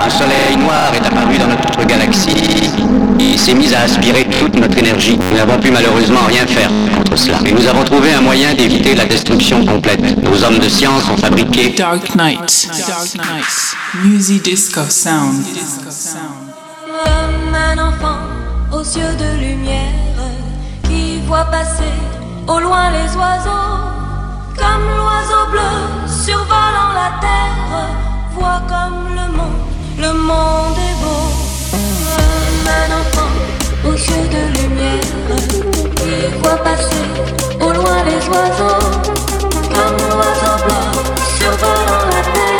un soleil noir est apparu dans notre galaxie et s'est mis à aspirer toute notre énergie. Nous n'avons pu malheureusement rien faire contre cela. Et nous avons trouvé un moyen d'éviter la destruction complète. Nos hommes de science ont fabriqué Dark Knight. Dark Knight. Music Disco Sound. Comme un enfant aux yeux de lumière qui voit passer au loin les oiseaux, comme l'oiseau bleu survolant la terre, voit comme le monde, le monde est beau. Comme un enfant aux yeux de lumière. Qui voit passer au loin les oiseaux, comme l'oiseau bleu survolant la terre,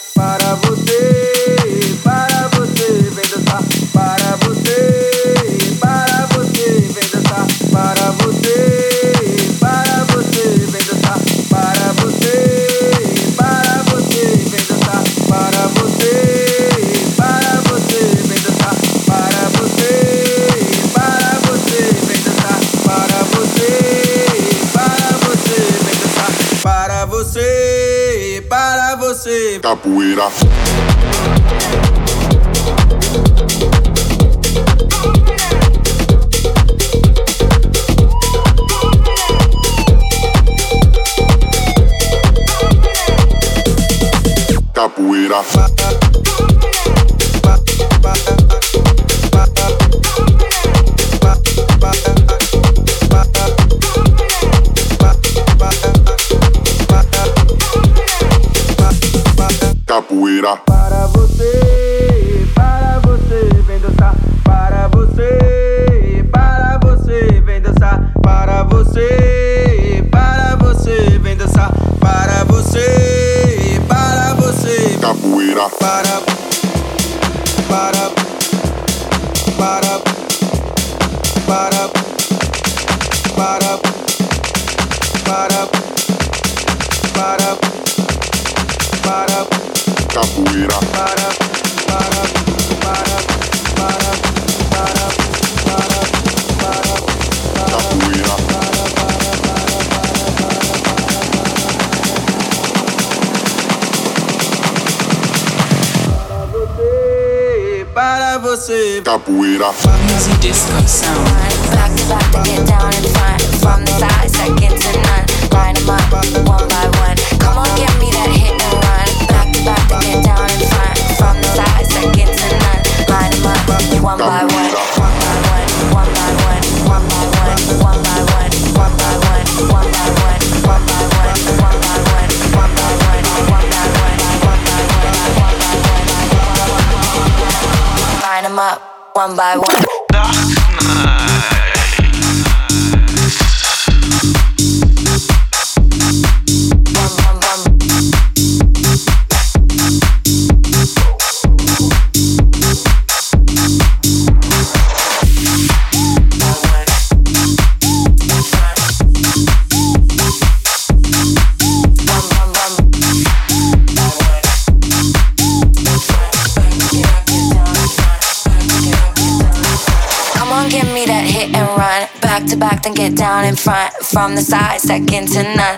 Capoeira, capoeira, virar. Para você, para você, vem dançar. Para você, para você, vem dançar. Para você, para você, vem dançar. Para você, para você, capoeira. Para, para, para, para, para, para, para, para. Capoeira, para, para, para, para, para, para, para, capoeira, para você. capoeira, Musicdisc Of Sound. Back to back to get down and front. From the side, second to none. Line 'em up, one by one one by one. In front. From the side, second to none.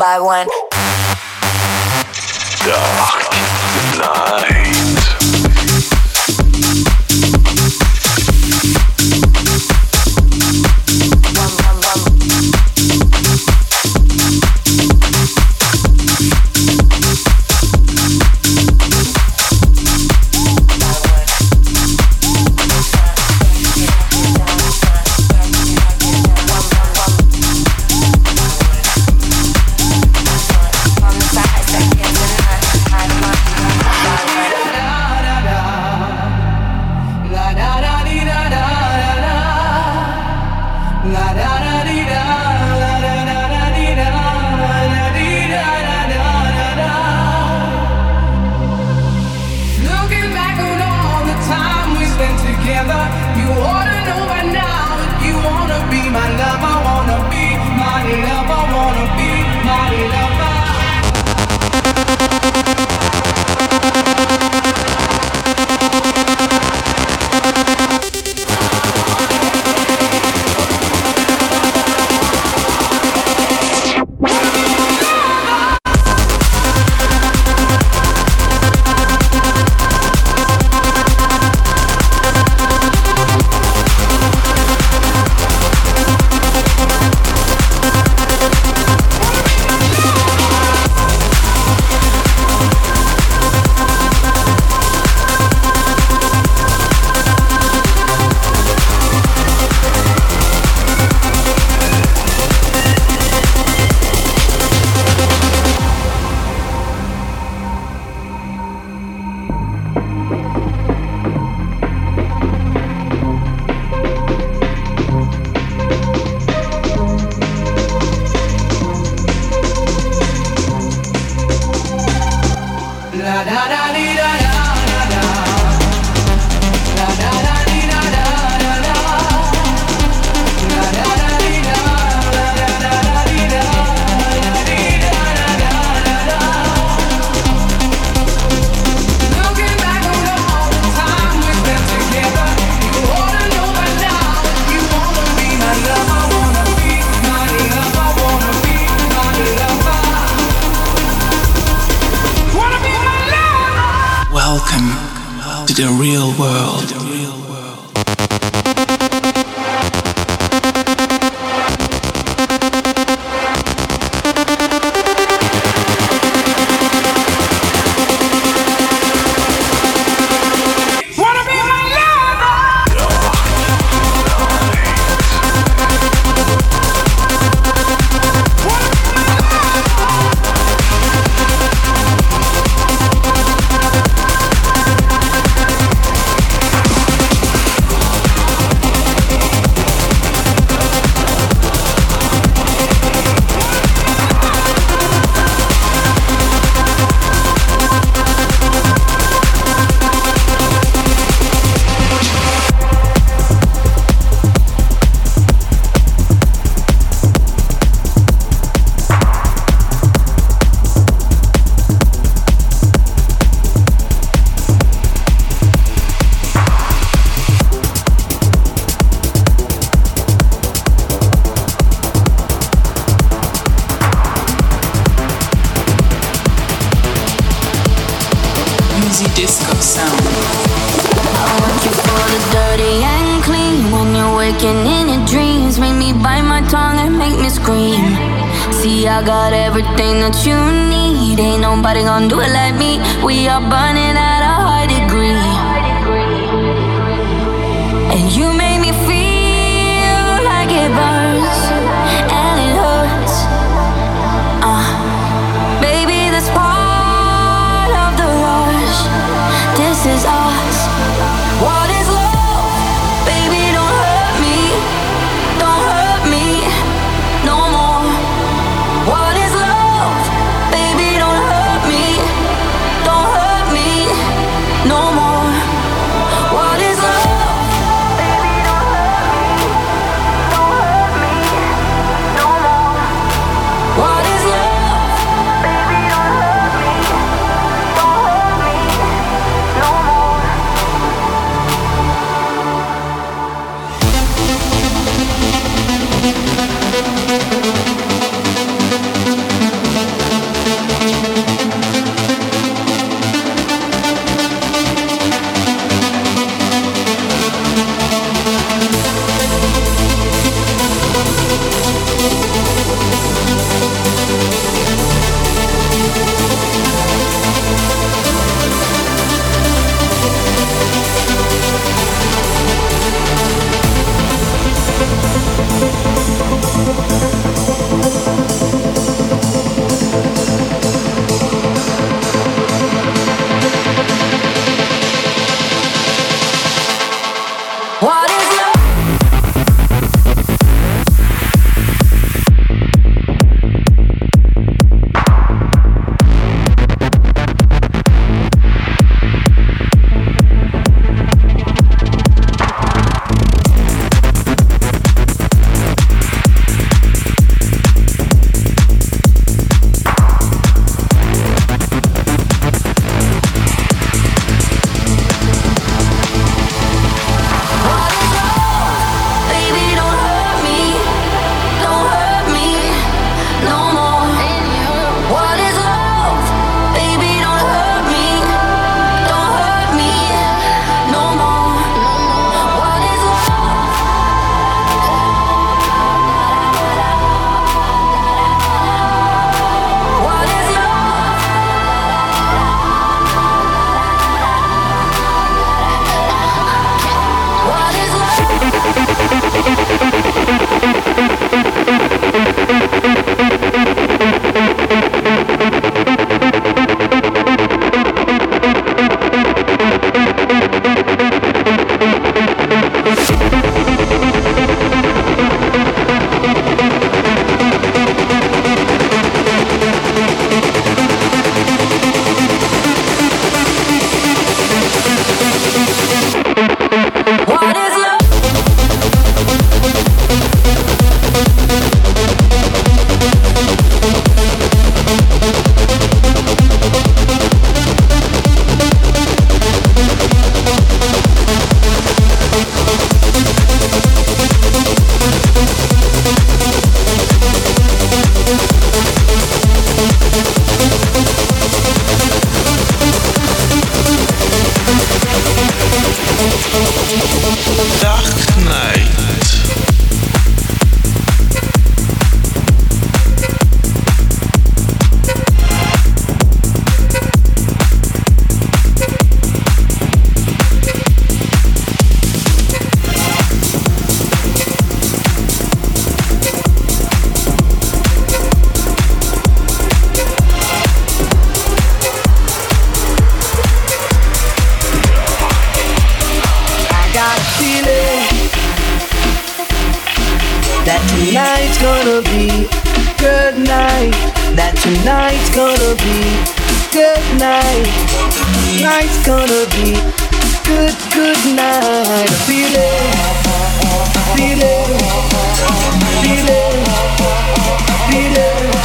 by one Tonight's gonna be good night. Tonight's gonna be good, good night. I feel it, feel it, feel it, feel it.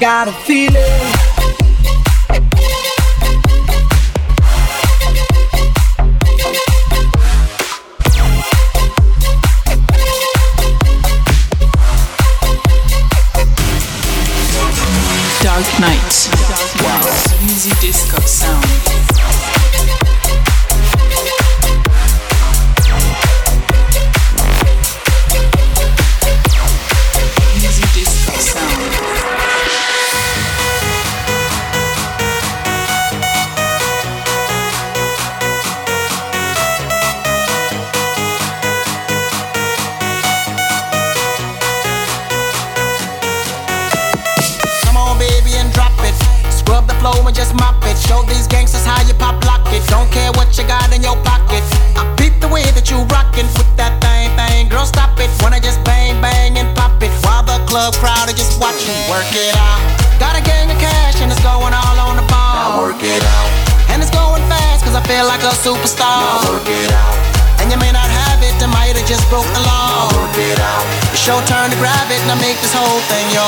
got a your turn to grab it, now make this whole thing yours.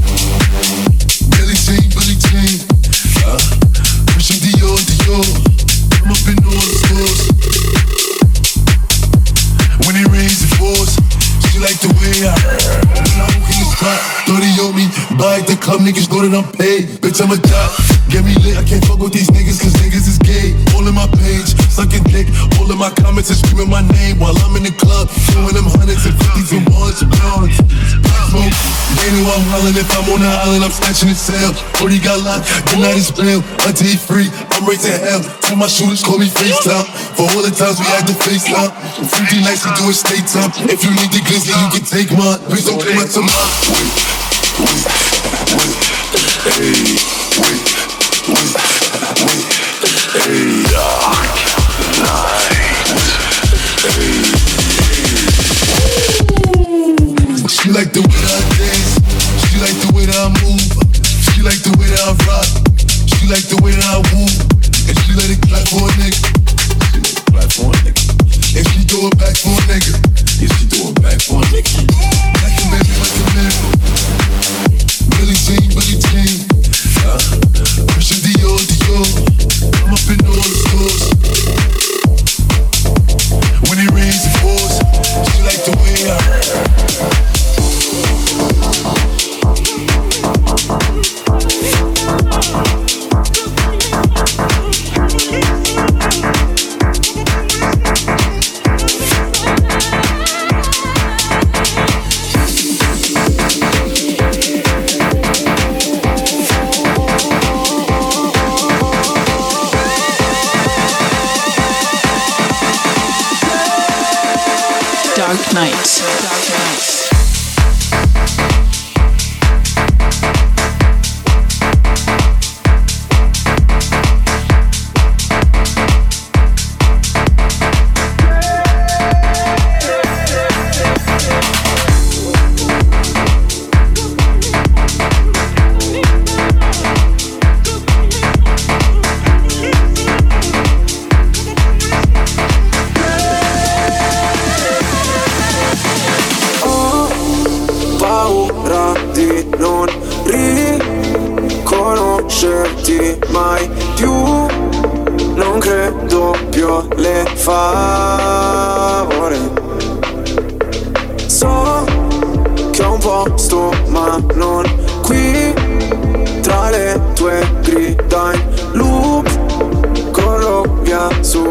by one, by one one one one Line them hundreds and fifties and ones and blunts. Smoking, gaining while hollering. If I'm on the island, I'm scratching up, one by one. Dark night. Is real. Until he free. I'm raising hell. Tell my shooters call me FaceTime. For all the times we had to FaceTime. 50 nights we do it state time. If you need the glizzy, you can take mine. Please don't come up to hey, wait, wait, wait, hey,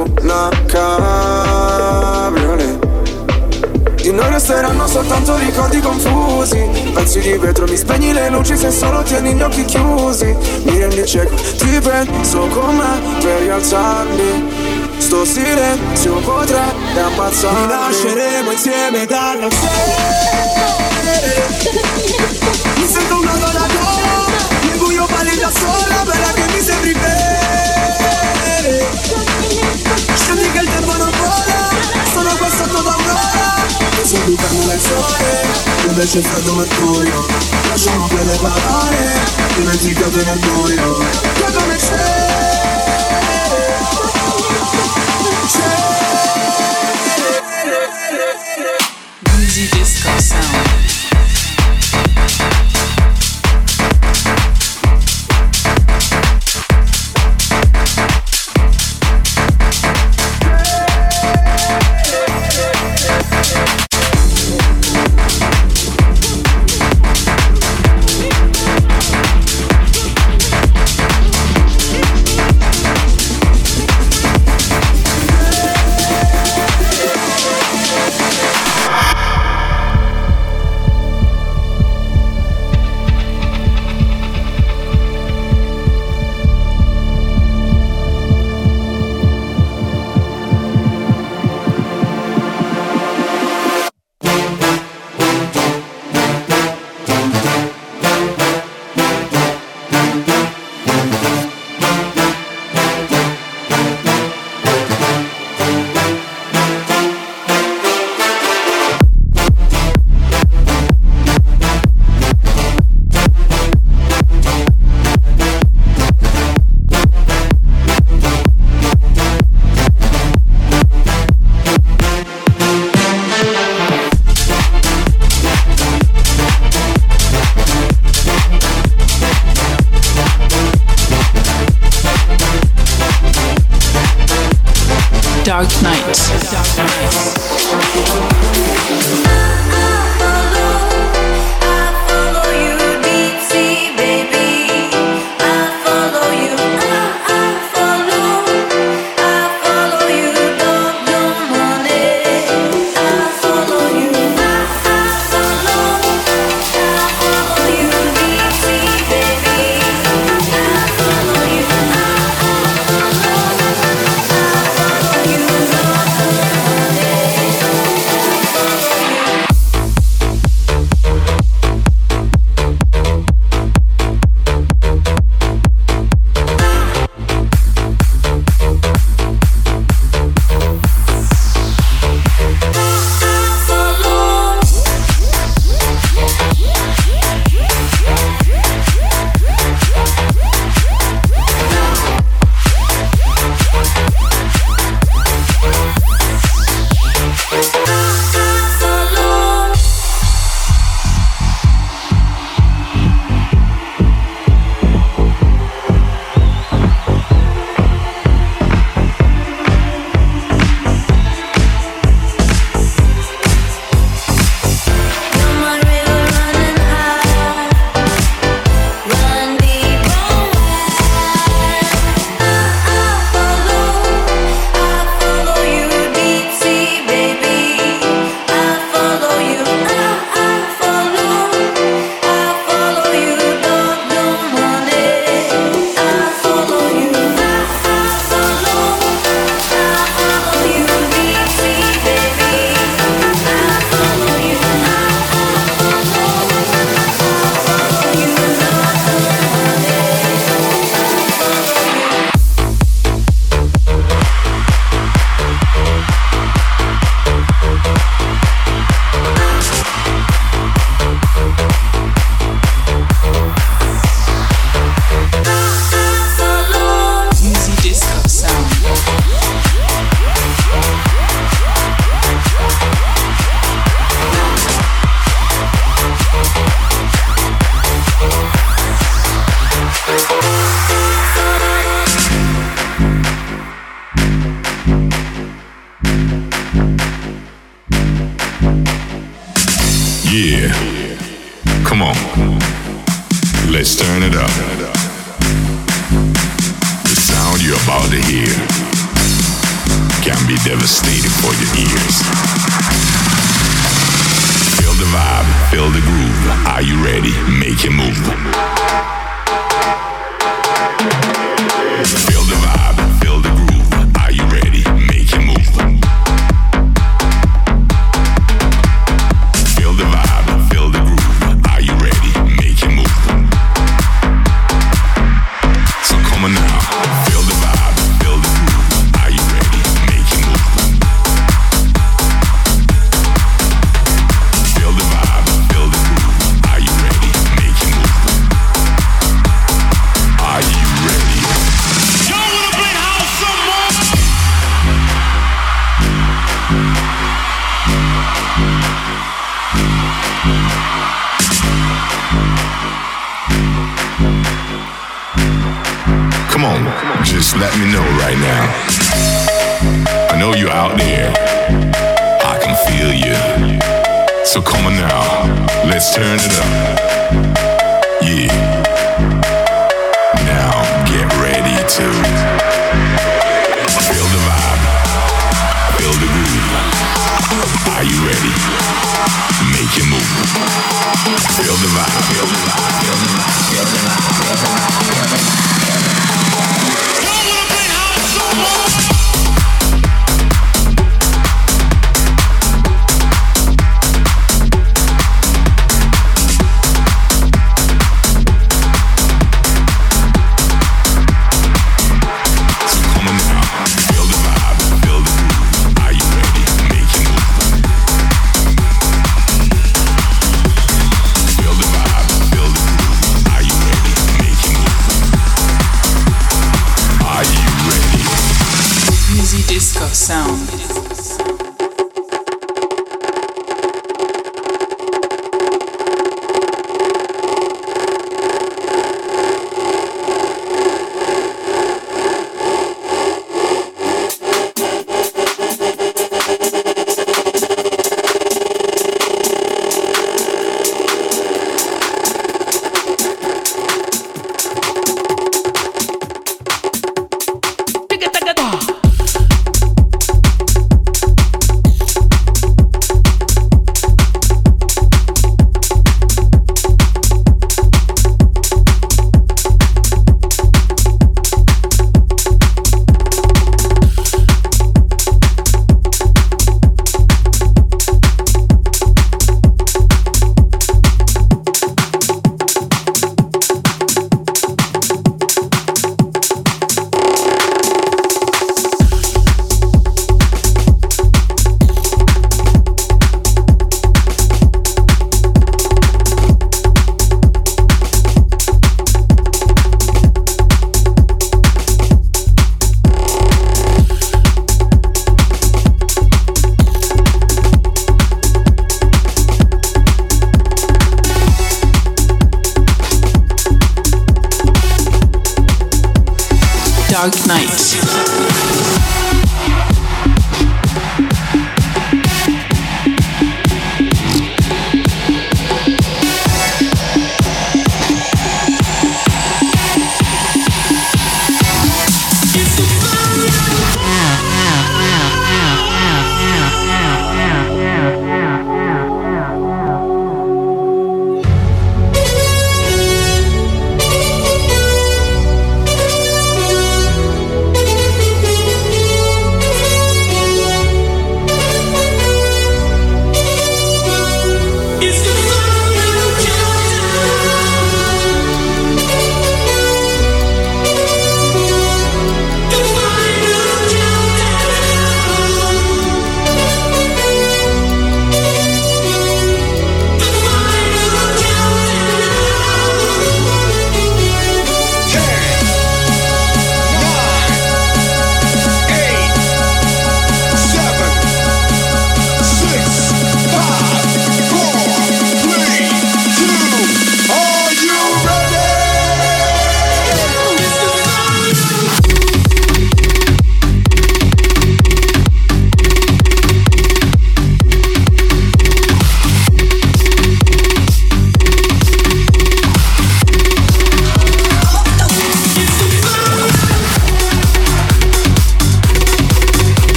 una cabriolet Di noi resteranno soltanto ricordi confusi. Pezzi di vetro, mi spegni le luci se solo tieni gli occhi chiusi. Mi rendi cieco, ti penso come per rialzarmi. Sto silenzio potrebbe ammazzarmi Nasceremo insieme dalla Mi sento una donna Nel buio parli da sola Bella che mi sembri bene Scendi che il tempo non vola Sono qua sotto da un'ora. Mi sento fermo nel sole Invece il freddo mercurio Lasciamo quelle parole Dimenticate nel buio. Che come c'è? Easy disco sound. right now. I know you're out there. I can feel you. So come on now, let's turn it up.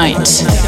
Dark